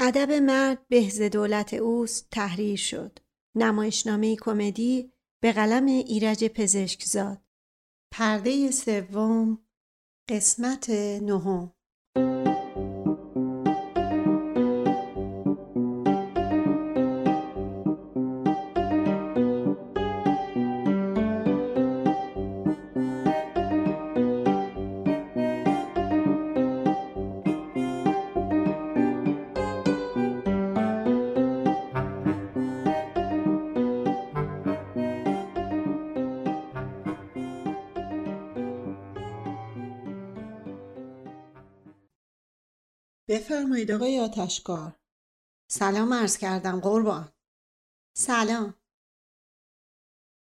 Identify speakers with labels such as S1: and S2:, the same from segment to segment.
S1: ادب مرد بهز دولت اوست تحریر شد. نمایشنامه کمدی به قلم ایرج پزشکزاد. پرده سوم قسمت نهم
S2: بفرمایید آقای آتشکار. سلام عرض کردم قربان.
S1: سلام.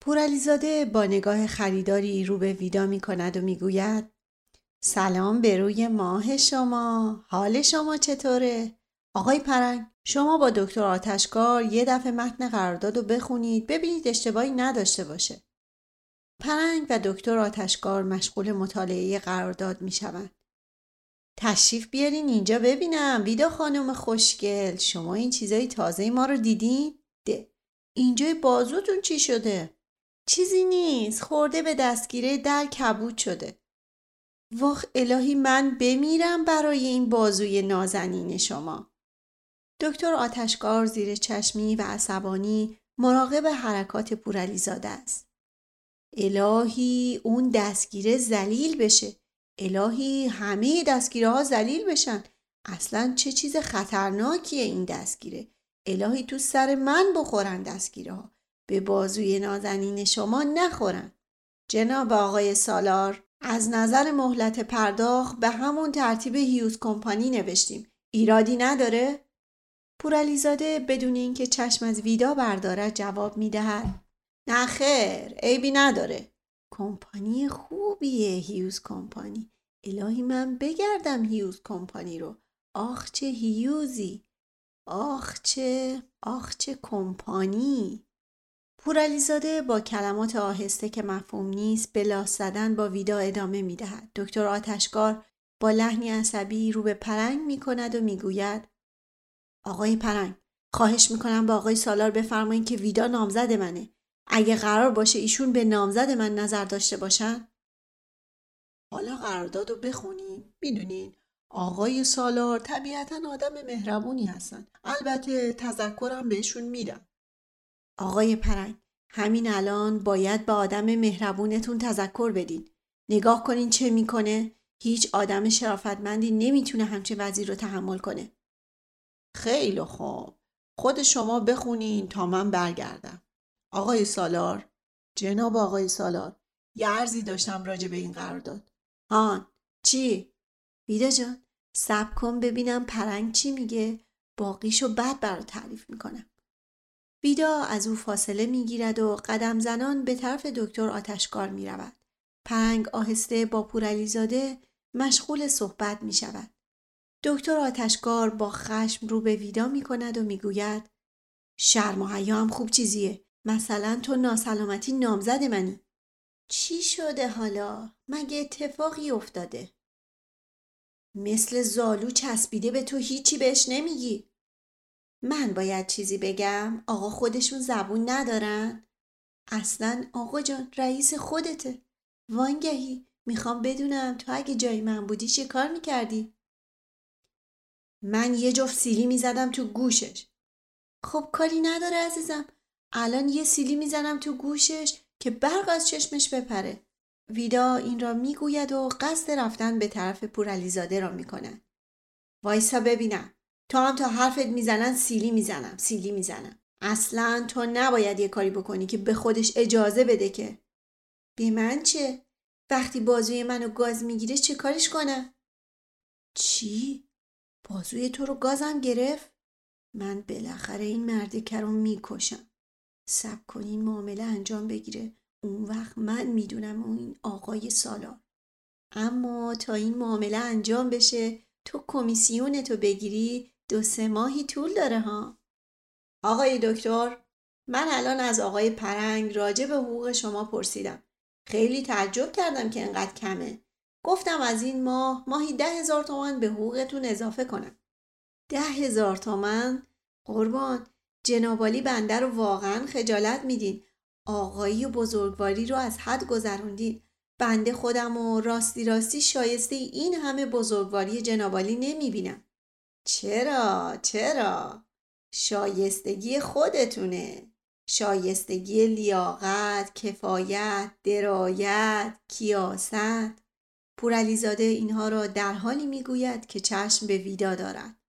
S1: پورعلیزاده با نگاه خریداری رو به ویدا می کند و می گوید سلام به روی ماه شما. حال شما چطوره؟ آقای پرنگ شما با دکتر آتشکار یه دفعه متن قرارداد رو بخونید ببینید اشتباهی نداشته باشه. پرنگ و دکتر آتشکار مشغول مطالعه قرارداد می شوند. تشریف بیارین اینجا ببینم. ویدا خانم خوشگل شما این چیزای تازه ما رو دیدین؟ ده. اینجای بازوتون چی شده؟ چیزی نیست. خورده به دستگیره در کبود شده. واخ الهی من بمیرم برای این بازوی نازنین شما. دکتر آتشکار زیر چشمی و عصبانی مراقب حرکات پورعلیزاده است. الهی اون دستگیره زلیل بشه. الهی همه دستگیره ها زلیل بشن. اصلا چه چیز خطرناکیه این دستگیره. الهی تو سر من بخورن دستگیره ها به بازوی نازنین شما نخورن. جناب آقای سالار از نظر مهلت پرداخت به همون ترتیب هیوز کمپانی نوشتیم. ایرادی نداره؟ پورعلیزاده بدون اینکه چشم از ویدا بردارد جواب می‌دهد. نه خیر عیبی نداره. کمپانی خوبیه هیوز کمپانی الهی من بگردم هیوز کمپانی رو آخ چه هیوزی آخ چه آخ چه کمپانی پورعلیزاده با کلمات آهسته که مفهوم نیست به لاس زدن با ویدا ادامه می دهد. دکتر آتشکار با لحنی عصبی رو به پرنگ می کند و می گوید آقای پرنگ خواهش می کنم با آقای سالار بفرمایید که ویدا نامزد منه. اگه قرار باشه ایشون به نامزد من نظر داشته باشن؟
S2: حالا قرارداد رو بخونین. می‌دونین آقای سالار طبیعتا آدم مهربونی هستن. البته تذکرم بهشون میدم.
S1: آقای پرنگ همین الان باید به آدم مهربونتون تذکر بدین. نگاه کنین چه می‌کنه. هیچ آدم شرافتمندی نمی‌تونه همچین وزیر رو تحمل کنه.
S2: خیلی خوب. خود شما بخونین تا من برگردم. آقای سالار جناب آقای سالار یه عرضی داشتم راجع به این قرارداد
S1: هان چی؟ ویدا جان سب کن ببینم پرنگ چی میگه باقیشو بعد برات تعریف می‌کنم ویدا از او فاصله می‌گیرد و قدم زنان به طرف دکتر آتشکار می‌رود پرنگ آهسته با پورعلیزاده مشغول صحبت می شود. دکتر آتشکار با خشم رو به ویدا می کند و می‌گوید شرم و حیا هم خوب چیزیه. مثلا تو ناسلامتی نامزد منی. چی شده حالا؟ مگه اتفاقی افتاده؟ مثل زالو چسبیده به تو هیچی بهش نمیگی؟ من باید چیزی بگم؟ آقا خودشون زبون ندارن؟ اصلا آقا جان رئیس خودته وانگهی می‌خوام بدونم تو اگه جای من بودی چه کار می‌کردی؟ من یه جفت سیلی می‌زدم تو گوشش خب کاری نداره عزیزم الان یه سیلی می‌زنم تو گوشش که برق از چشمش بپره. ویدا این را می‌گوید و قصد رفتن به طرف پورعلیزاده را می‌کند وایسا ببینم. تو هم تا حرفت می‌زنن سیلی می‌زنم سیلی می‌زنم. اصلا تو نباید یه کاری بکنی که به خودش اجازه بده که. به من چه؟ وقتی بازوی منو گاز می‌گیره چه کارش کنم؟ چی؟ بازوی تو رو گازم گرفت؟ من بالاخره این مرد کرم می‌کشم. سب کنین معامله انجام بگیره. اون وقت من می‌دونم اون آقای سالار. اما تا این معامله انجام بشه تو کمیسیون تو بگیری دو سه ماهی طول داره ها. آقای دکتر من الان از آقای پرنگ راجع به حقوق شما پرسیدم. خیلی تعجب کردم که انقدر کمه. گفتم از این ماه ماهی ده هزار تومن به حقوقتون اضافه کنم. ده هزار تومن قربان. جنابالی بنده رو واقعا خجالت میدین. آقایی و بزرگواری رو از حد گذروندین. بنده خودم و راستی راستی شایسته این همه بزرگواری جنابالی نمی‌بینم. چرا؟ چرا؟ شایستگی خودتونه. شایستگی لیاقت کفایت درایت کیاست. پورعلیزاده اینها را در حالی می‌گوید که چشم به ویدا دارد.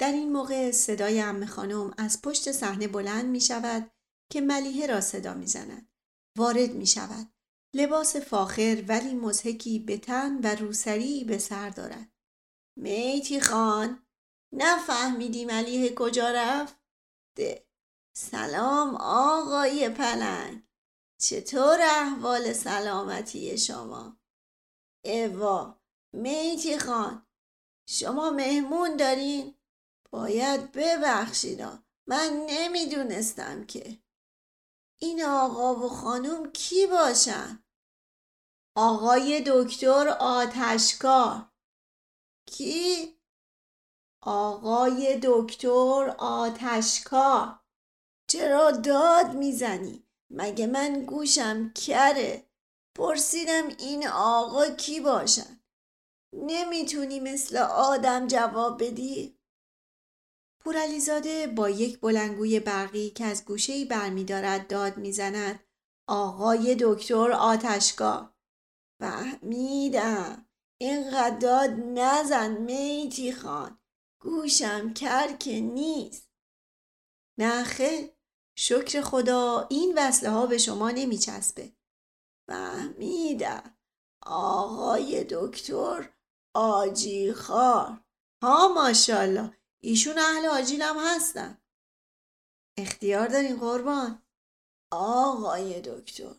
S1: در این موقع صدای ام خانم از پشت صحنه بلند می شود که ملیحه را صدا می زند. وارد می شود. لباس فاخر ولی مزهکی به تن و روسری به سر دارد. میتی خان نفهمیدی ملیحه کجا رفت؟ ده. سلام آقای پلنگ چطور احوال سلامتی شما؟ اوا میتی خان شما مهمون دارین؟ باید ببخشیدا من نمی‌دونستم که این آقا و خانم کی باشن؟ آقای دکتر آتشکار کی؟ آقای دکتر آتشکار چرا داد می‌زنی؟ مگه من گوشم کره پرسیدم این آقا کی باشن نمی‌تونی مثل آدم جواب بدی؟ پورعلیزاده با یک بلنگوی برقی که از گوشهای برمیدارد داد می‌زند آقای دکتر آتشگاه. فهمیدم اینقدر داد نزن میتی خان گوشم کر که نیست. نخه شکر خدا این وصله ها به شما نمیچسبه. فهمیدم آقای دکتر آجی خار. ها ماشالله ایشون اهل آجیل هم هستن. اختیار دارین قربان. آقای دکتر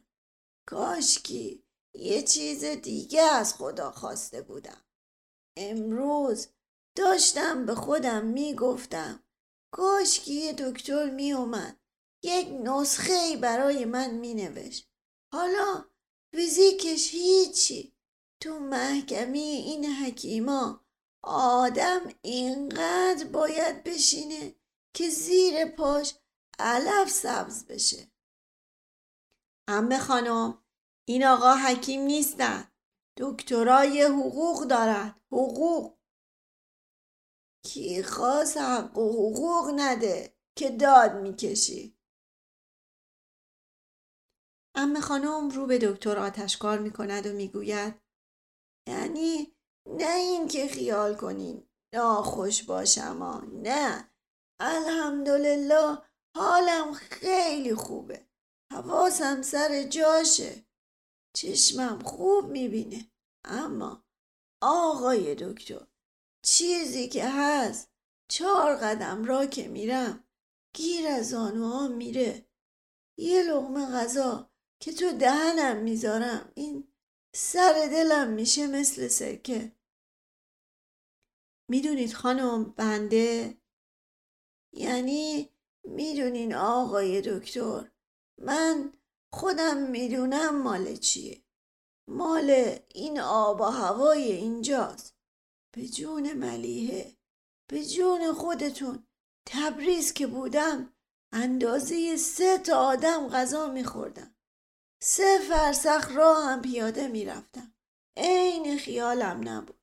S1: کاشکی یه چیز دیگه از خدا خواسته بودم. امروز داشتم به خودم می‌گفتم کاشکی یه دکتر میومد یک نسخه برای من مینوشت. حالا فیزیکش هیچی. تو محکمی این حکیما آدم اینقدر باید بشینه که زیر پاش علف سبز بشه. امه خانم این آقا حکیم نیستن. دکترای حقوق دارد حقوق. کی خواست حق و حقوق نده که داد می‌کشی؟ امه خانم رو به دکتر آتشکار می‌کند و می‌گوید یعنی نه اینکه خیال کنین. ناخوش باشم نه. الحمدلله حالم خیلی خوبه. حواسم سر جاشه. چشمم خوب می‌بینه. اما آقای دکتر چیزی که هست چهار قدم را که میرم گیر از آنها میره. یه لغمه غذا که تو دهنم می‌ذارم این سر دلم میشه مثل سرکه می‌دونید خانم بنده؟ یعنی می‌دونین آقای دکتر من خودم می‌دونم مال چیه. مال این آب و هوای اینجاست. به جون ملیحه. به جون خودتون. تبریز که بودم اندازه سه تا آدم غذا میخوردم. سه فرسخ راه هم پیاده می‌رفتم. عین خیالم نبود.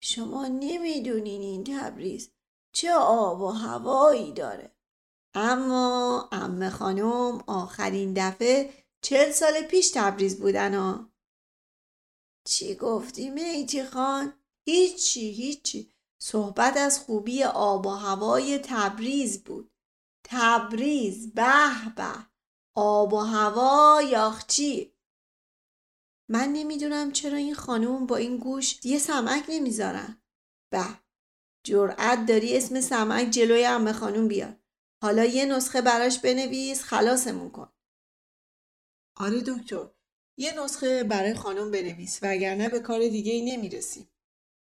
S1: شما نمی‌دونین این تبریز چه آب و هوایی داره. اما امه خانم آخرین دفعه چل سال پیش تبریز بودن ها. چی گفتی میتی خان؟ هیچی هیچی. صحبت از خوبی آب و هوای تبریز بود. تبریز به به. آب و هوا یاخچی. من نمی‌دونم چرا این خانوم با این گوش یه سمک نمی‌ذارن. به جرأت داری اسم سمک جلوی امه خانوم بیار. حالا یه نسخه براش بنویس خلاصمون کن.
S2: آره دکتر یه نسخه برای خانم بنویس وگرنه به کار دیگه ای نمی‌رسیم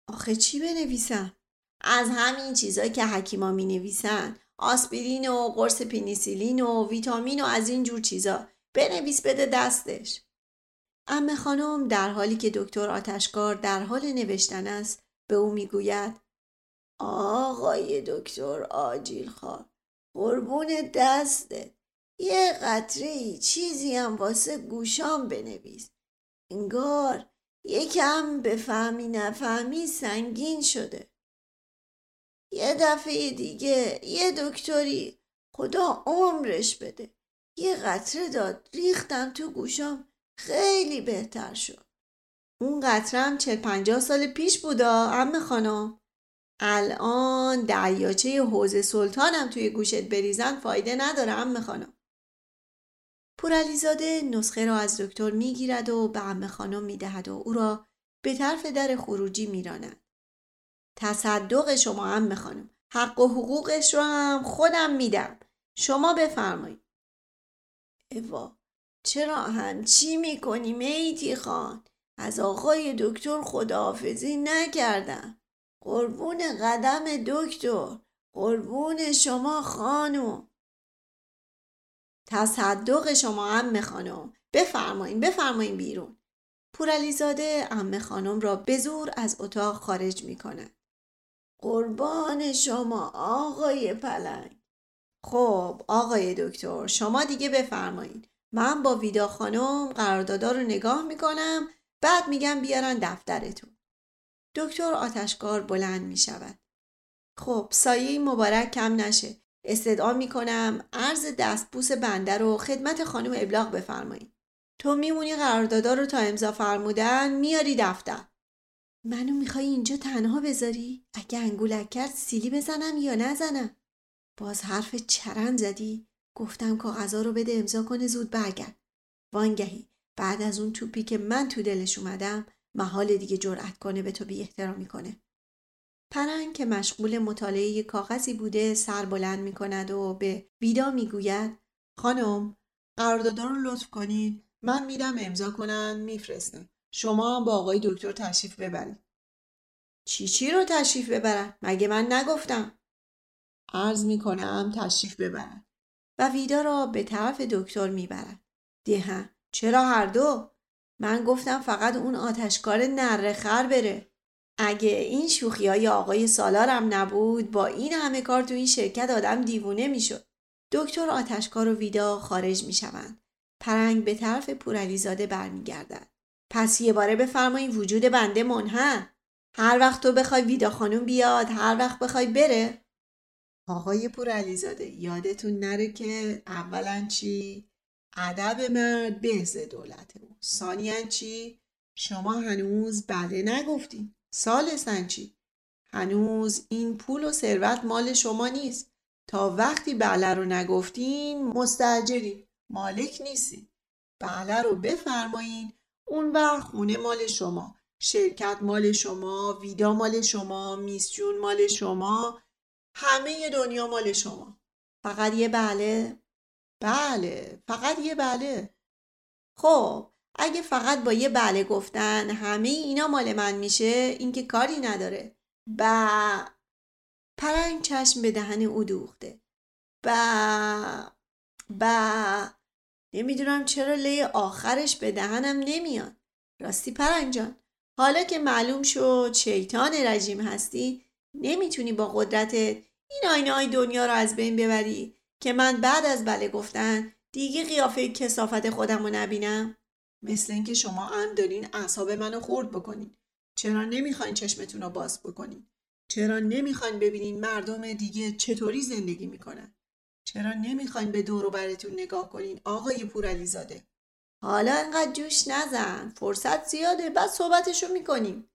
S1: آخه چی بنویسم؟ از همین چیزایی که حکیما می نویسن آسپرین و قرص پینیسیلین و ویتامین و از این جور چیزا. بنویس بده دستش. امه خانم در حالی که دکتر آتشکار در حال نوشتن است به او می‌گوید آقای دکتر آجیل خواه قربون دسته یه قطره ای چیزی هم واسه گوشام بنویس. انگار یکم بفهمی نفهمی سنگین شده. یه دفعه دیگه یه دکتری خدا عمرش بده. یه قطره داد ریختم تو گوشام خیلی بهتر شد. اون قطره هم چه پنجاه سال پیش بودا ام خانم. الان دریاچه حوز سلطانم توی گوشت بریزن فایده نداره ام خانم. پورعلیزاده نسخه را از دکتر می‌گیرد و به ام خانم می‌دهد و او را به طرف در خروجی میراند. تصدق شما ام خانم. حق و حقوقش رو هم خودم میدم. شما بفرمایید. اوا چرا همچی می‌کنی میتی خان؟ از آقای دکتر خداحافظی نکردم. قربون قدم دکتر. قربون شما خانم. تصدق شما ام خانم. بفرمایین بفرمایین بیرون. پورعلیزاده ام خانم را به زور از اتاق خارج می کند. قربان شما آقای پلنگ. خب آقای دکتر شما دیگه بفرمایید من با ویدا خانم قراردادا رو نگاه می‌کنم بعد میگم بیارن دفترتون. دکتر آتشکار بلند می‌شود. خب سایه مبارک کم نشه. استدعا می‌کنم. عرض دستبوس بنده رو خدمت خانم ابلاغ بفرمایید تو میمونی قراردادا رو تا امضا فرمودن میاری دفتر. منو می‌خوای اینجا تنها بذاری؟ اگه انگولک کرد سیلی بزنم یا نزنم؟ باز حرف چرند زدی؟ گفتم کاغذا رو بده امضا کنه زود برگرد. وانگهی بعد از اون توپی که من تو دلش اومدم محال دیگه جرأت کنه به تو بی احترامی کنه. پرنگ که مشغول مطالعه کاغذی بوده سر بلند می کند و به ویدا می گوید خانم قراردادا رو لطف کنید من میدم امضا کنن میفرستم شما هم با آقای دکتر تشریف ببرید. چی چی رو تشریف ببرن؟ مگه من نگفتم. عرض می کنم تشریف ببرن. و ویدا را به طرف دکتر می‌برد دهن. چرا هر دو؟ من گفتم فقط اون آتشکار نره خر بره. اگه این شوخی های آقای سالارم نبود با این همه کار تو این شرکت آدم دیوونه می‌شد. دکتر آتشکار و ویدا خارج می‌شوند. پرنگ به طرف پورعلیزاده برمیگردد. پس یه باره بفرمایید وجود بنده منحن هر وقت تو بخوای ویدا خانوم بیاد هر وقت بخوای بره. آقای پورعلیزاده یادتون نره که اولا چی؟ ادب مرد بهز دولته او ثانیا چی؟ شما هنوز بله نگفتین. سالسن چی؟ هنوز این پول و ثروت مال شما نیست. تا وقتی بله رو نگفتین مستجری مالک نیستی بله رو بفرمایین. اون وقت خونه مال شما شرکت مال شما ویدا مال شما میسجون مال شما همه دنیا مال شما. فقط یه بله؟ بله فقط یه بله. خب اگه فقط با یه بله گفتن همه اینا مال من میشه اینکه کاری نداره. با پرنگ چشم به دهن او دوخته. با با نمی‌دونم چرا لی آخرش به دهنم نمیاد. راستی پرنگ جان حالا که معلوم شد شیطان رژیم هستی نمی‌تونی با قدرتت این آینه های دنیا رو از بین ببری که من بعد از بله گفتن دیگه قیافه کسافت خودم رو نبینم؟ مثل اینکه شما هم دارین اعصاب منو خورد بکنین. چرا نمی‌خواین چشمتون رو باز بکنین؟ چرا نمی‌خواین ببینین مردم دیگه چطوری زندگی می‌کنن؟ چرا نمی‌خواین به دور و برتون نگاه کنین آقای پورعلیزاده؟ حالا انقدر جوش نزن. فرصت زیاده. بعد صحبتشو می‌کنیم.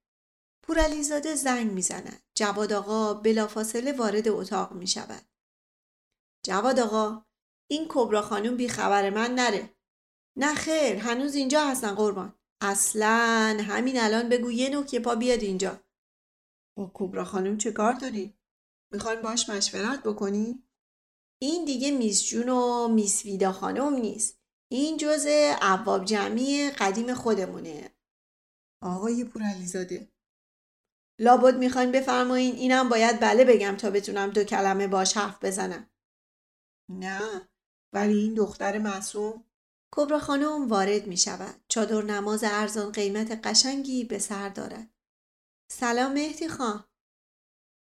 S1: پورعلیزاده زنگ می‌زند. جواد آقا بلافاصله وارد اتاق می‌شود. جواد آقا این کبرا خانوم بی خبر من نره. نه خیر هنوز اینجا هستن قربان. اصلا همین الان بگو یه نوک پا بیاد اینجا. با کبرا خانوم چه کار داری؟ می‌خواین باش مشورت بکنی؟ این دیگه میس جون و میس ویدا خانم نیست. این جزء عواب جمعی قدیم خودمونه. آقای پورعلیزاده. لابد می‌خواین بفرمایین اینم باید بله بگم تا بتونم دو کلمه باش حرف بزنم. نه ولی این دختر معصوم. کبرا خانم وارد می شود. چادر نماز ارزان قیمت قشنگی به سر دارد. سلام مهدی خان.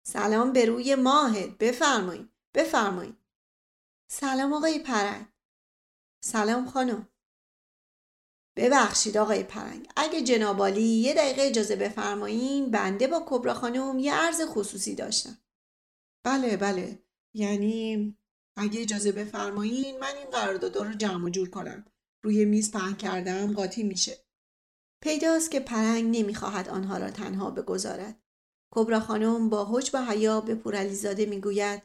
S1: سلام به روی ماهت. بفرمایید بفرمایید سلام آقای پرنگ. سلام خانم. ببخشید آقای پرنگ. اگه جنابالی یه دقیقه اجازه بفرمایین بنده با کبرا خانم یه عرض خصوصی داشتم.
S2: بله بله. یعنی اگه اجازه بفرمایین من این قرارداد رو جمع جور کنم. روی میز پهن کردم قاطی میشه.
S1: پیداست که پرنگ نمی‌خواهد آنها را تنها بگذارد. کبرا خانم با حج و حیا به پورعلیزاده می‌گوید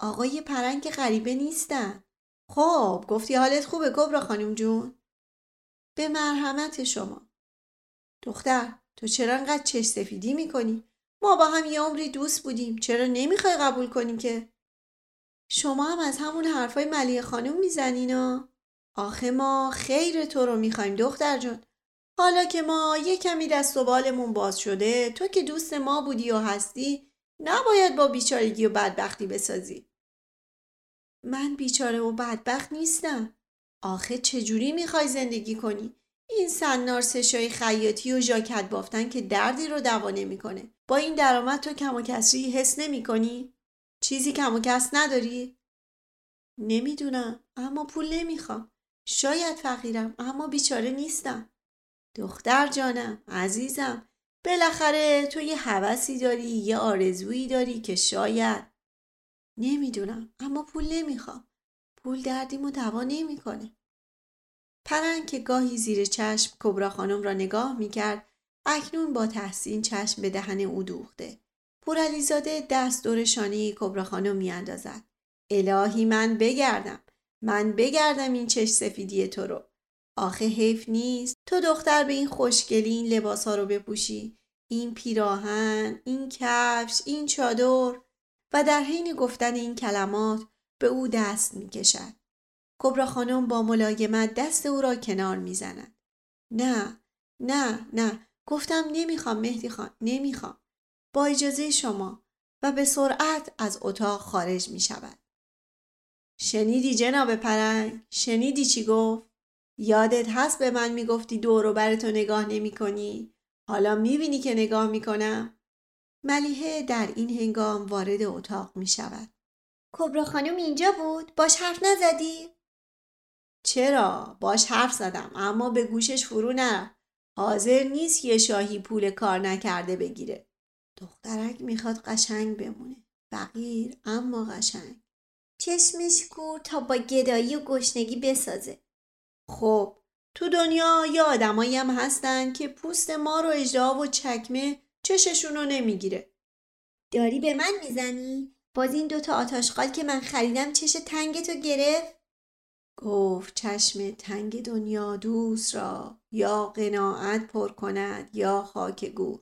S1: آقای پرنگ غریبه نیستن. خب گفتی حالت خوبه کبرا خانم جون. به مرحمت شما. دختر تو چرا انقدر چش سفیدی می‌کنی؟ ما با هم یه عمری دوست بودیم. چرا نمی‌خوای قبول کنی که؟ شما هم از همون حرفای ملیه خانم می‌زنین آخه ما خیر تو رو می‌خوایم دختر جون. حالا که ما یه کمی دست و بالمون باز شده تو که دوست ما بودی و هستی نباید با بیچارگی و بدبختی بسازی من بیچاره و بدبخت نیستم آخه چجوری می‌خوای زندگی کنی؟ این سنار سشای خیاطی و ژاکت بافتن که دردی رو دوا نمی‌کنه. با این درآمد تو کم و کسری حس نمی کنی؟ چیزی کم و کس نداری؟ نمی‌دونم اما پول نمی‌خوام. شاید فقیرم اما بیچاره نیستم. دختر جانم عزیزم بالاخره تو یه حوثی داری یه آرزویی داری که شاید نمی‌دونم اما پول نمی‌خوام. پول دردیمو دوا نمی‌کنه. پرنگ که گاهی زیر چشم کبرا خانم را نگاه می‌کرد اکنون با تحسین چشم به دهن او دوخته. پورعلیزاده دست دور شانه کبرا خانم میاندازد. الهی من بگردم. من بگردم این چش سفیدی تو رو. آخه حیف نیست تو دختر به این خوشگلی این لباس ها رو بپوشی. این پیراهن، این کفش، این چادر و در حین گفتن این کلمات به او دست می کشد. کبرا خانم با ملایمت دست او را کنار می زند. نه نه نه گفتم نمی‌خوام مهدی خان نمی‌خوام با اجازه شما و به سرعت از اتاق خارج می شود. شنیدی جناب پرنگ؟ شنیدی چی گفت؟ یادت هست به من می‌گفتی دور و برتو نگاه نمی کنی؟ حالا می‌بینی که نگاه می‌کنم؟ ملیحه در این هنگام وارد اتاق می شود. کبرا خانم اینجا بود؟ باش حرف نزدی؟ چرا؟ باش حرف زدم اما به گوشش فرو نه. حاضر نیست یه شاهی پول کار نکرده بگیره. دخترک می‌خواد قشنگ بمونه. فقیر اما قشنگ. چشمش کور تا با گدایی و گشنگی بسازه. خب تو دنیا یه آدمایی هم هستن که پوست ما رو اجدا و چکمه چششون رو نمی‌گیره. داری به من می‌زنی؟ باز این دوتا آتاشقال که من خریدم چش تنگتو گرفت؟ گفت چشم تنگ دنیا دوست را یا قناعت پر کند یا خاک گور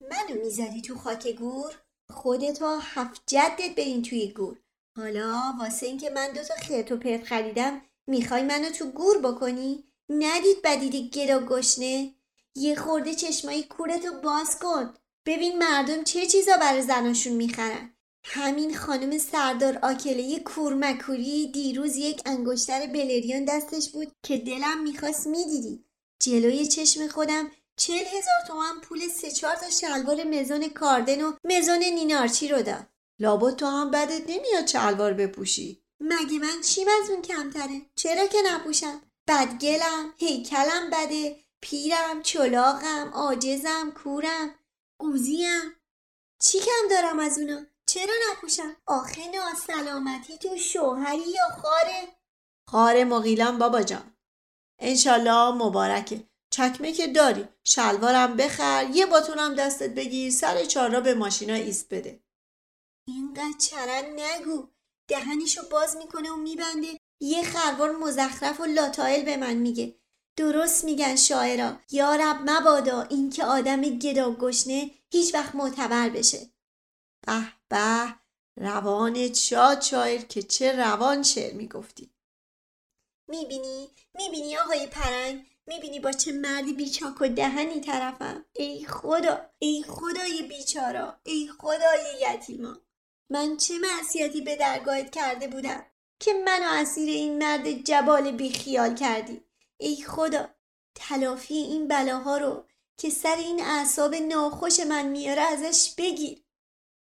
S1: منو می‌زدی تو خاک گور؟ خودتو هفت جدت برین توی گور حالا واسه اینکه من دوتا خرت و پرت خریدم می‌خوای منو تو گور بکنی؟ ندید بدید گدا گشنه؟ یه خورده چشمایی کورتو باز کن. ببین مردم چه چیزا برای زناشون می‌خرن. همین خانم سردار آکله کورمکوری دیروز یک انگشتر بلریان دستش بود که دلم می‌خواست می‌دیدی. جلوی چشم خودم چل هزار تومن پول سه چهار تا شلوار مزون کاردن و مزون نینارچی رو داد. لابد تو هم بدت نمیاد شلوار بپوشی. مگه من چیم از اون کمتره؟ چرا که نپوشم؟ بدگلم هیکلم بده پیرم چلاقم عاجزم کورم قوزیم چی کم دارم از اونا؟ چرا نپوشم؟ آخه ناسلامتی تو شوهری یا خاره؟ خاره مقیلم بابا جان. انشالله مبارکه. چکمه که داری. شلوارم بخر یه باتونم دستت بگیر سر چهار به ماشینا ایست بده. اینقدر چرن نگو. دهنشو باز می‌کنه و میبنده. یه خروار مزخرف و لاتایل به من میگه. درست میگن شاعرا. یا رب مبادا این که آدم گدا گشنه هیچ وقت معتبر بشه. به به روان شاد شاعر که چه روان شعر می‌گفتی. می‌بینی؟ می‌بینی آقای پرنگ؟ می‌بینی با چه مردی بیچاک و دهنی طرفم؟ ای خدا! ای خدای بیچارا! ای خدای یتیما! من چه معصیتی به درگاهت کرده بودم که منو اسیر این مرد جبال بیخیال کردی؟ ای خدا تلافی این بلاها رو که سر این اعصاب ناخوش من میاره ازش بگیر.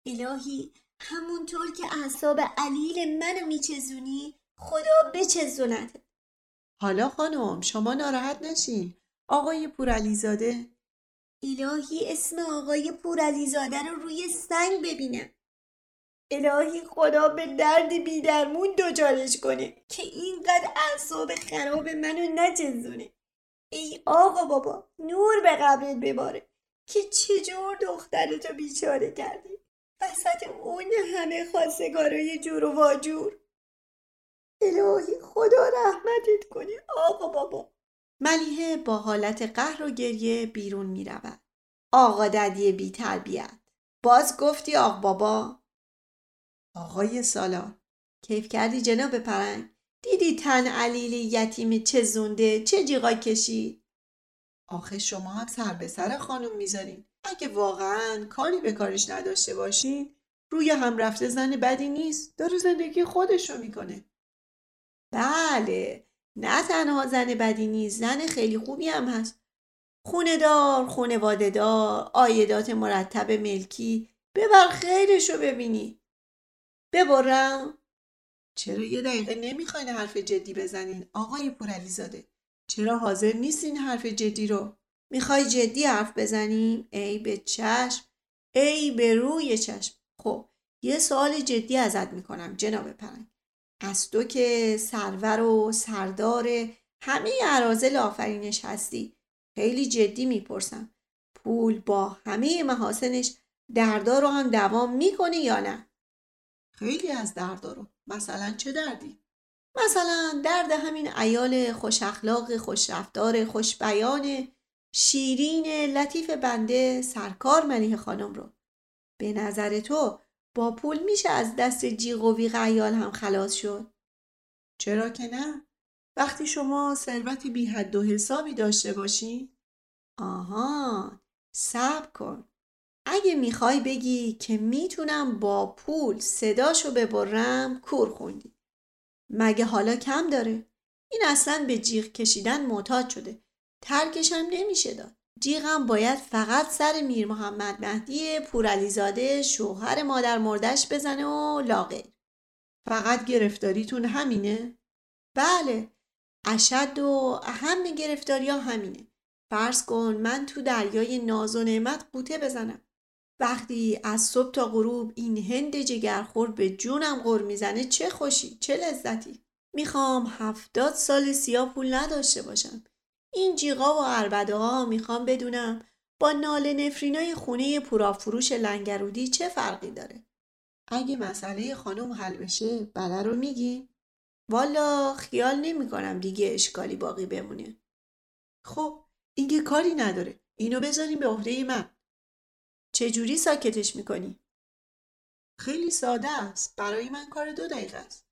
S1: الهی همونطور که اعصاب علیل منو میچزونی خدا بچزونت
S2: حالا خانم شما ناراحت نشین. آقای پورعلیزاده
S1: الهی اسم آقای پورعلیزاده رو روی سنگ ببینم. الهی خدا به درد بیدرمون دچارش کنه که اینقدر اعصاب خراب منو نچزونه ای آقا بابا نور به قبرت بباره که چجور دخترتو بیچاره کردی؟ وسط اون همه خواستگارای جور و واجور. الهی خدا رحمتت کنه آقا بابا.
S2: ملیحه با حالت قهر و گریه بیرون می رود. آقا ددی بی تربیت. باز گفتی آق بابا آقای سالار کیف کردی جناب پرنگ؟ دیدی تن علیلی یتیم چه زونده چه جیغا کشید؟ آخه شما هم سر به سر خانم می‌ذارین. اگه واقعا کاری به کارش نداشته باشین روی هم رفته زن بدی نیست. داره زندگی خودشو می‌کنه. بله نه تنها زن بدی نیست زن خیلی خوبی هم هست. خونه دار خونواده دار آیدات مرتب ملکی. ببر خیرشو ببینی. ببرم. چرا یه دقیقه نمی‌خواین حرف جدی بزنین؟ آقای پورعلیزاده چرا حاضر نیستین حرف جدی رو؟ می‌خوای جدی حرف بزنیم؟ ای به چشم ای به روی چشم. خب یه سوال جدی ازت می‌کنم جناب پرنگ. از تو که سرور و سردار همه عرازل آفرینش هستی خیلی جدی می‌پرسم. پول با همه محاسنش دردار رو هم دوام می‌کنه یا نه؟ خیلی از دردارو مثلا چه دردی؟ مثلا درد همین ایال خوش اخلاق خوش رفتار خوش بیان شیرین لطیف بنده سرکار ملیه خانم رو. به نظر تو با پول میشه از دست جیغ و ویغ ایال هم خلاص شد؟ چرا که نه. وقتی شما ثروت بی حد و حسابی داشته باشی آها صبر کن. اگه می‌خوای بگی که می‌تونم با پول صداشو ببرم کور خوندی. مگه حالا کم داره؟ این اصلا به جیغ کشیدن معتاد شده. ترکشم نمیشه داد. جیغم باید فقط سر میر محمد مهدی پورعلیزاده شوهر مادر مردش بزنه و لاغیر فقط گرفتاریتون همینه؟ بله. اشد و اهم گرفتاری ها همینه. فرض کن من تو دریای ناز و نعمت قوطه بزنم. وقتی از صبح تا غروب این هند جگرخور به جونم غر می‌زنه چه خوشی چه لذتی. می‌خوام هفتاد سال سیاه پول نداشته باشم. این جیغا و عربده ها می‌خوام بدونم با ناله نفرینای خونه پورافروش لنگرودی چه فرقی داره. اگه مسئله خانم حل بشه بله رو میگی؟ والا خیال نمی کنم دیگه اشکالی باقی بمونه. خب این کاری نداره. اینو بذاریم به عهده من. چجوری ساکتش می‌کنی؟ خیلی ساده است. برای من کار دو دقیقه است.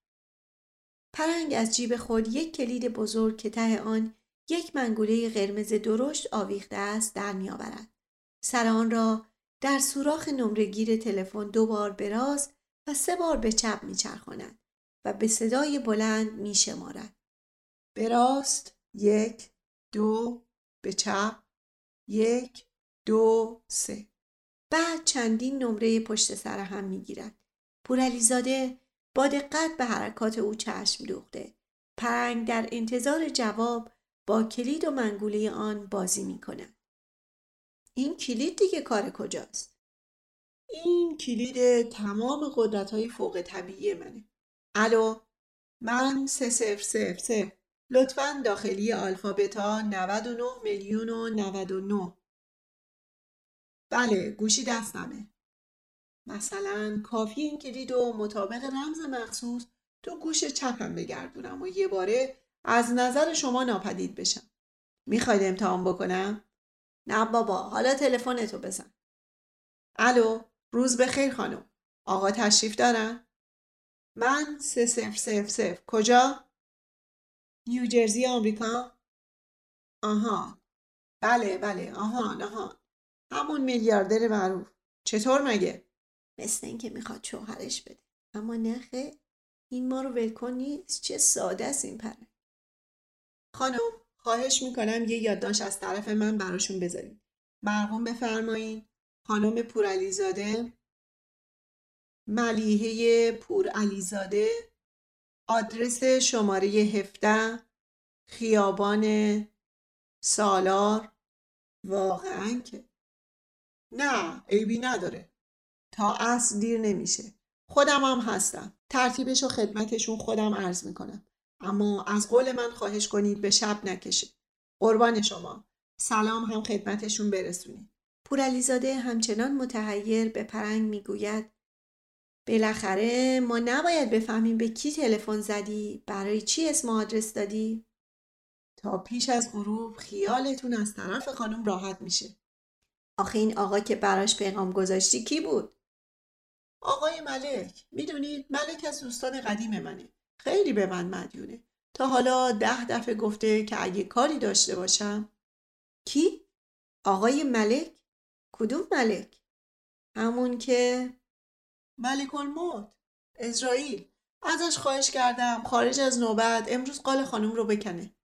S2: پرنگ از جیب خود یک کلید بزرگ که ته آن یک منگوله قرمز درشت آویخته است در میآورد. سر آن را در سوراخ نمرهگیر تلفن دو بار به راست و سه بار به چپ میچرخاند و به صدای بلند میشمارد. به راست یک دو به چپ یک دو سه بعد چندین نمره پشت سر هم می‌گیرد پورعلیزاده با دقت به حرکات او چشم دوخته پرنگ در انتظار جواب با کلید و منگوله آن بازی می کند. این کلید دیگه کار کجاست؟ این کلید تمام قدرت های فوق طبیعی منه. الو من سه سفر سفر سفر لطفا داخلی آلفابتا 99 میلیون و 99 بله گوشی دستمه مثلا کافی این کلید و مطابق رمز مخصوص تو گوش چپم بگردونم و یه باره از نظر شما ناپدید بشم می‌خواید امتحان بکنم؟ نه بابا حالا تلفنتو بزن الو روز بخیر خانم آقا تشریف دارن؟ من سه سف سف سف کجا؟ نیوجرسی آمریکا؟ آها بله بله آهان آهان همون میلیاردر معروف. چطور مگه؟ مثل اینکه می‌خواد شوهرش بده. اما نخه این ما رو ولکن نیست. چه ساده است این پره خانم خواهش می‌کنم یه یادداشت از طرف من براشون بذارید. مرقوم بفرمایین. خانم پورعلیزاده. ملیحه پور علیزاده آدرس شماره 17 خیابان سالار. واقعا که نه عیبی نداره. تا اصل دیر نمیشه. خودم هم هستم. ترتیبش و خدمتشون خودم عرض می‌کنم. اما از قول من خواهش کنید به شب نکشه. قربان شما. سلام هم خدمتشون برسونید
S1: پورعلیزاده همچنان متحیر به پرنگ می‌گوید بالاخره ما نباید بفهمیم به کی تلفن زدی برای چی اسم آدرس دادی؟
S2: تا پیش از غروب خیالتون از طرف خانم راحت میشه.
S1: آخه این آقا که براش پیغام گذاشتی کی بود؟
S2: آقای ملک می‌دونید ملک از دوستان قدیم منه. خیلی به من مدیونه. تا حالا ده دفعه گفته که اگه کاری داشته باشم.
S1: کی؟ آقای ملک؟ کدوم ملک؟ همون که
S2: ملک الموت اسرائیل. ازش خواهش کردم خارج از نوبت امروز قال خانم رو بکنه.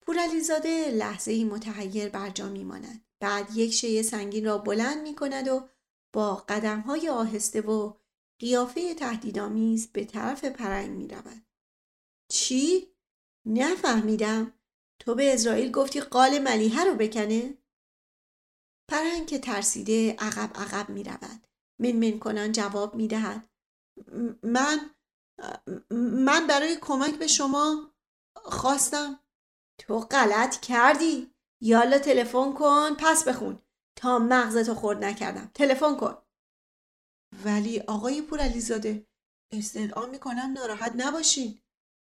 S1: پورعلیزاده لحظه ای متحیر بر جا میماند. بعد یک شیء سنگین را بلند می کند و با قدم های آهسته و قیافه تهدیدآمیز به طرف پرنگ می رود. چی؟ نفهمیدم. تو به اسرائیل گفتی قال ملیحه رو بکنه؟ پرنگ که ترسیده عقب عقب می رود. من من کنان جواب می دهد.
S2: من من برای کمک به شما خواستم
S1: تو غلط کردی یالا تلفن کن پس بخون. تا مغزتو خورد نکردم. تلفن کن.
S2: ولی آقای پورعلیزاده استدعا می‌کنم ناراحت نباشین.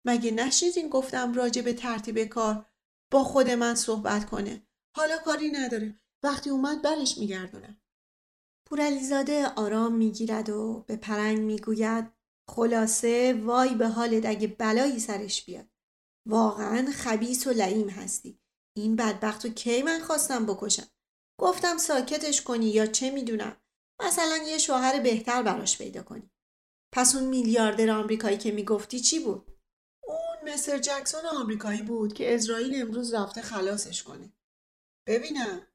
S2: مگه نشیدین گفتم راجع به ترتیب کار با خود من صحبت کنه؟ حالا کاری نداره. وقتی اومد برش میگردونم.
S1: پورعلیزاده آرام می‌گیرد و به پرنگ می‌گوید خلاصه وای به حالت اگه بلایی سرش بیاد. واقعا خبیس و لعیم هستی. این بدبخت و کی من خواستم بکشم؟ گفتم ساکتش کنی یا چه می‌دونم؟ مثلا یه شوهر بهتر براش پیدا کنی. پس اون میلیاردر آمریکایی که می‌گفتی چی بود؟
S2: اون مستر جکسون آمریکایی بود که اسرائیل امروز رفته خلاصش کنه. ببینم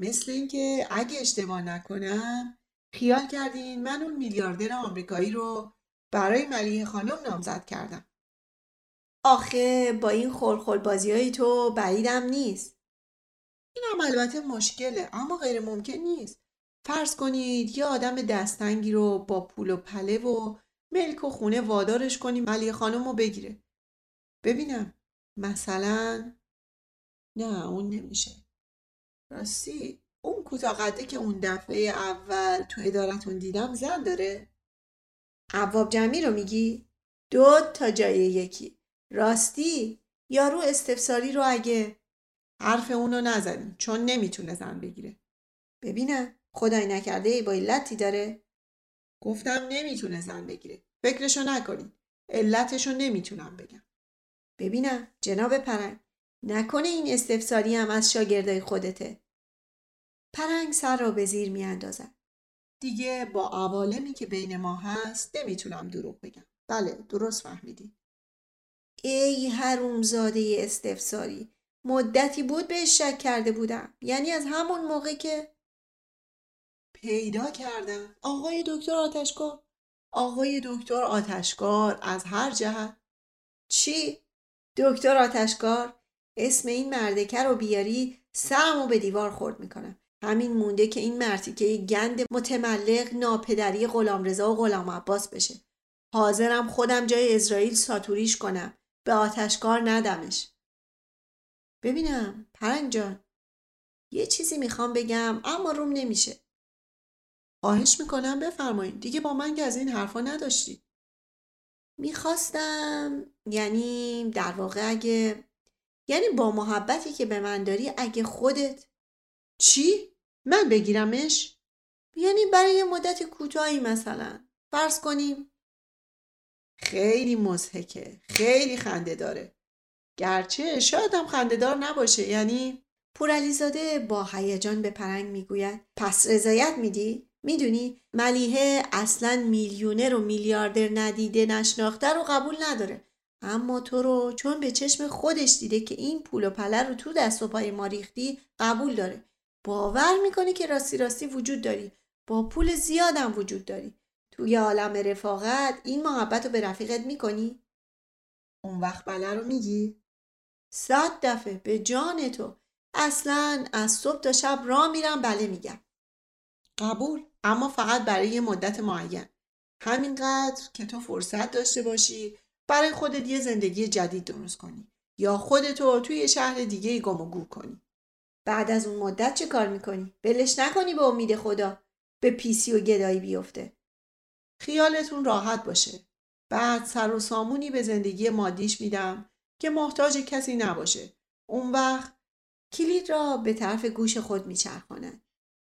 S2: مثل اینکه اگه اشتباه نکنم خیال کردین من اون میلیاردر آمریکایی رو برای ملیه خانم نامزد کردم.
S1: آخه با این خورخور بازی های تو بعیدم نیست.
S2: این هم البته مشکله اما غیر ممکن نیست. فرض کنید یه آدم دستنگی رو با پول و پله و ملک و خونه وادارش کنیم علی خانم رو بگیره. ببینم مثلا نه اون نمیشه. راستی اون کوتاه که اون دفعه اول تو ادارتون دیدم زن داره.
S1: عواب جمعی رو میگی؟ دو تا جای یکی. راستی یارو استفساری رو اگه
S2: حرف اونو نزدیم چون نمی‌تونه زن بگیره.
S1: ببینم خدای نکرده ای با علتی داره.
S2: گفتم نمی‌تونه زن بگیره. فکرشو نکنید علتشو نمی‌تونم بگم.
S1: ببینم جناب پرنگ نکنه این استفساری هم از شاگردای خودته. پرنگ سر را به زیر میاندازد.
S2: دیگه با عوالمی که بین ما هست نمی‌تونم دروغ بگم. بله درست فهمیدی.
S1: ای حرومزاده استفساری مدتی بود بهش شک کرده بودم. یعنی از همون موقع که
S2: پیدا کردم. آقای دکتر آتشکار. آقای دکتر آتشکار از هر جهت.
S1: چی؟ دکتر آتشکار اسم این مردکه رو بیاری سرمو به دیوار خورد می‌کنم. همین مونده که این مرتیکه گند متملق ناپدری غلامرضا و غلام عباس بشه. حاضرم خودم جای اسرائیل ساتوریش کنم. به آتشکار ندمش. ببینم پرنگ جان یه چیزی می‌خوام بگم اما روم نمیشه.
S2: خواهش می‌کنم بفرمایید دیگه با من که از این حرفا نداشتی.
S1: می‌خواستم یعنی در واقع اگه یعنی با محبتی که به من داری اگه خودت
S2: چی؟ من بگیرمش؟
S1: یعنی برای مدت کوتاهی مثلا. فرض کنیم
S2: خیلی مزهکه خیلی خنده داره. گرچه شاید هم خنده دار نباشه. یعنی
S1: پورعلیزاده با هیجان به پرنگ می‌گوید. پس رضایت میدی؟ می‌دونی؟ ملیحه اصلا میلیونر و میلیاردر ندیده نشناخته رو قبول نداره. اما تو رو چون به چشم خودش دیده که این پول و پله رو تو دست و پای ما ریختی قبول داره. باور می‌کنه که راستی راستی وجود داری. با پول زیادم وجود داری.
S2: توی عالم رفاقت این محبت رو به رفیقت می‌کنی؟
S1: اون وقت بله رو میگی؟
S2: صد دفعه به جان تو اصلا از صبح تا شب را میرم بله میگم
S1: قبول اما فقط برای یه مدت معین همینقدر که تو فرصت داشته باشی برای خودت یه زندگی جدید درست کنی یا خودتو توی شهر دیگه گم و گور کنی
S2: بعد از اون مدت چه کار می‌کنی؟ بلش نکنی به امید خدا به پیسی و گدایی بیفته
S1: خیالتون راحت باشه. بعد سر و سامونی به زندگی مادیش میدم که محتاج کسی نباشه. اون وقت
S2: کلید را به طرف گوش خود میچرخاند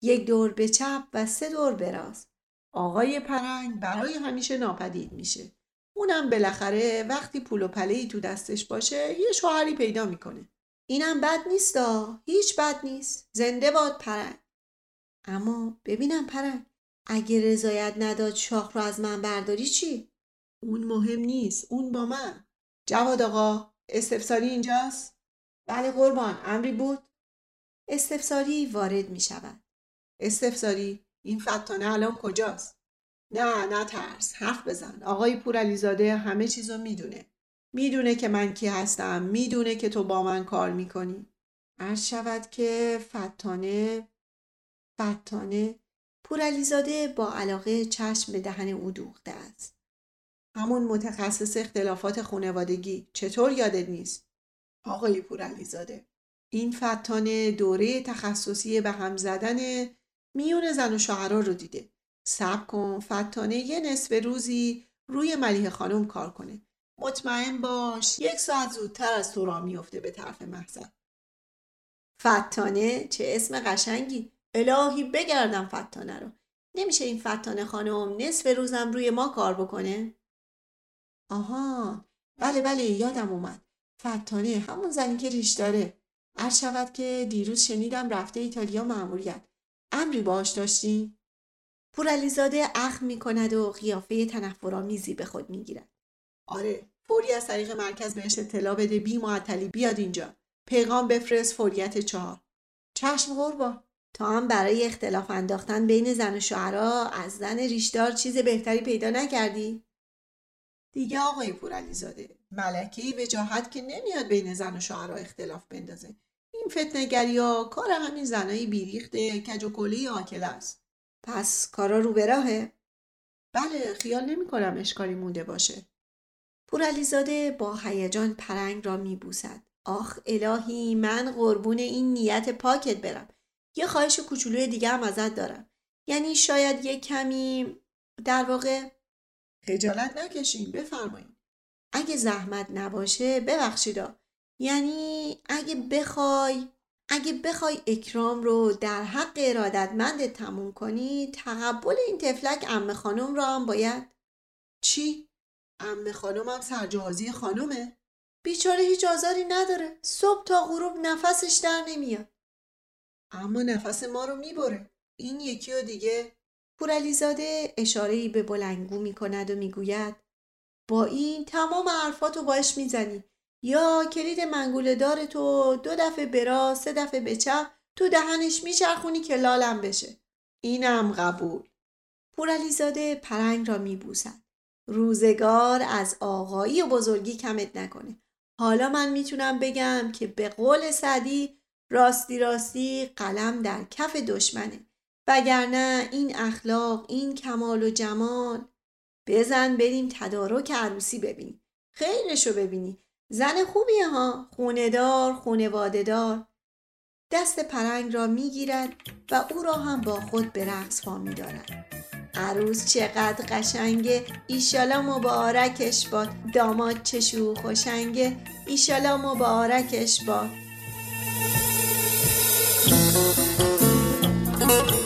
S2: یک دور به چپ و سه دور به راست.
S1: آقای پرنگ برای همیشه ناپدید میشه. اونم بالاخره وقتی پول و پله تو دستش باشه یه شوهری پیدا می‌کنه.
S2: اینم بد نیستا؟ هیچ بد نیست. زنده باد پرنگ. اما ببینم پرنگ اگه رضایت نداد شاخ رو از من برداری چی؟
S1: اون مهم نیست اون با من جواد آقا استفساری اینجاست؟
S2: بله قربان امری بود؟ استفساری وارد می شود
S1: استفساری این فتانه الان کجاست؟ نه نه ترس حرف بزن آقای پورعلیزاده همه چیزو می‌دونه می‌دونه که من کی هستم می‌دونه که تو با من کار می‌کنی عرض شود که فتانه
S2: فتانه پورعلیزاده با علاقه چشم به دهن او دوخته است.
S1: همون متخصص اختلافات خانوادگی چطور یادت نیست؟ آقای پورعلیزاده این فتانه دوره تخصصی به هم زدن میون زن و شوهرها رو دیده. صبر کن فتانه یه نصف روزی روی ملیه خانم کار کنه. مطمئن باش یک ساعت زودتر از تو را میفته به طرف محضر
S2: فتانه چه اسم قشنگی؟ الهی بگردم فتانه رو. نمیشه این فتانه خانم نصف روزم روی ما کار بکنه؟
S1: آها بله بله یادم اومد. فتانه همون زنی که ریش داره. عرض شود که دیروز شنیدم رفته ایتالیا معمولیت امری باش داشتی؟
S2: پورعلیزاده اخ می کند و قیافه تنفرآمیزی به خود می گیرد.
S1: آره فوری از طریق مرکز بهش اطلاع بده بی معطلی بیاد اینجا. پیغام بفرست فوریت چهار. چشم قربان
S2: تا هم برای اختلاف انداختن بین زن و شوهرها از زن ریشدار چیز بهتری پیدا نکردی؟
S1: دیگه آقای پورعلیزاده ملکه وجاهت که نمیاد بین زن و شوهرها اختلاف بندازه. این فتنگری ها کار همین زنای بیریخته کج و کلی آکل است.
S2: پس کارا رو به راهه؟
S1: بله خیال نمی کنم اشکالی مونده باشه.
S2: پورعلیزاده با هیجان پرنگ را میبوسد. آخ الهی من قربون این نیت پاکت برم. یه خواهش کوچولوی دیگه هم ازت دارم. یعنی شاید یه کمی در واقع
S1: خجالت نکشین بفرمایید
S2: اگه زحمت نباشه ببخشیدا یعنی اگه بخوای اگه بخوای اکرام رو در حق ارادتمند تموم کنی تقبل این تفلک ام خانم رو هم باید.
S1: چی؟ ام خانم هم سرجازی خانومه؟
S2: بیچاره هیچ آزاری نداره. صبح تا غروب نفسش در نمیاد.
S1: اما نفس ما رو می‌بره. این یکی و دیگه.
S2: پورعلیزاده اشاره به بلنگو می‌کند و می‌گوید با این تمام حرفاتو باش می‌زنی. یا کلید منگوله دار تو دو دفعه برا سه دفعه به چپ تو دهنش میچرخونی که لالم بشه.
S1: اینم قبول.
S2: پورعلیزاده پرنگ را میبوسد. روزگار از آقایی و بزرگی کمت نکنه. حالا من می‌تونم بگم که به قول سعدی راستی راستی قلم در کف دشمنه. وگرنه این اخلاق این کمال و جمال. بزن بریم تدارک عروسی ببینیم. خیرشو ببینی. زن خوبیه ها. خوندار خونواده دار دست پرنگ را می‌گیرد و او را هم با خود به رقص پا میدارد عروس چقدر قشنگه. ایشالا مبارکش باد. داماد چشو خوشنگه ایشالا مبارکش باد. Thank you.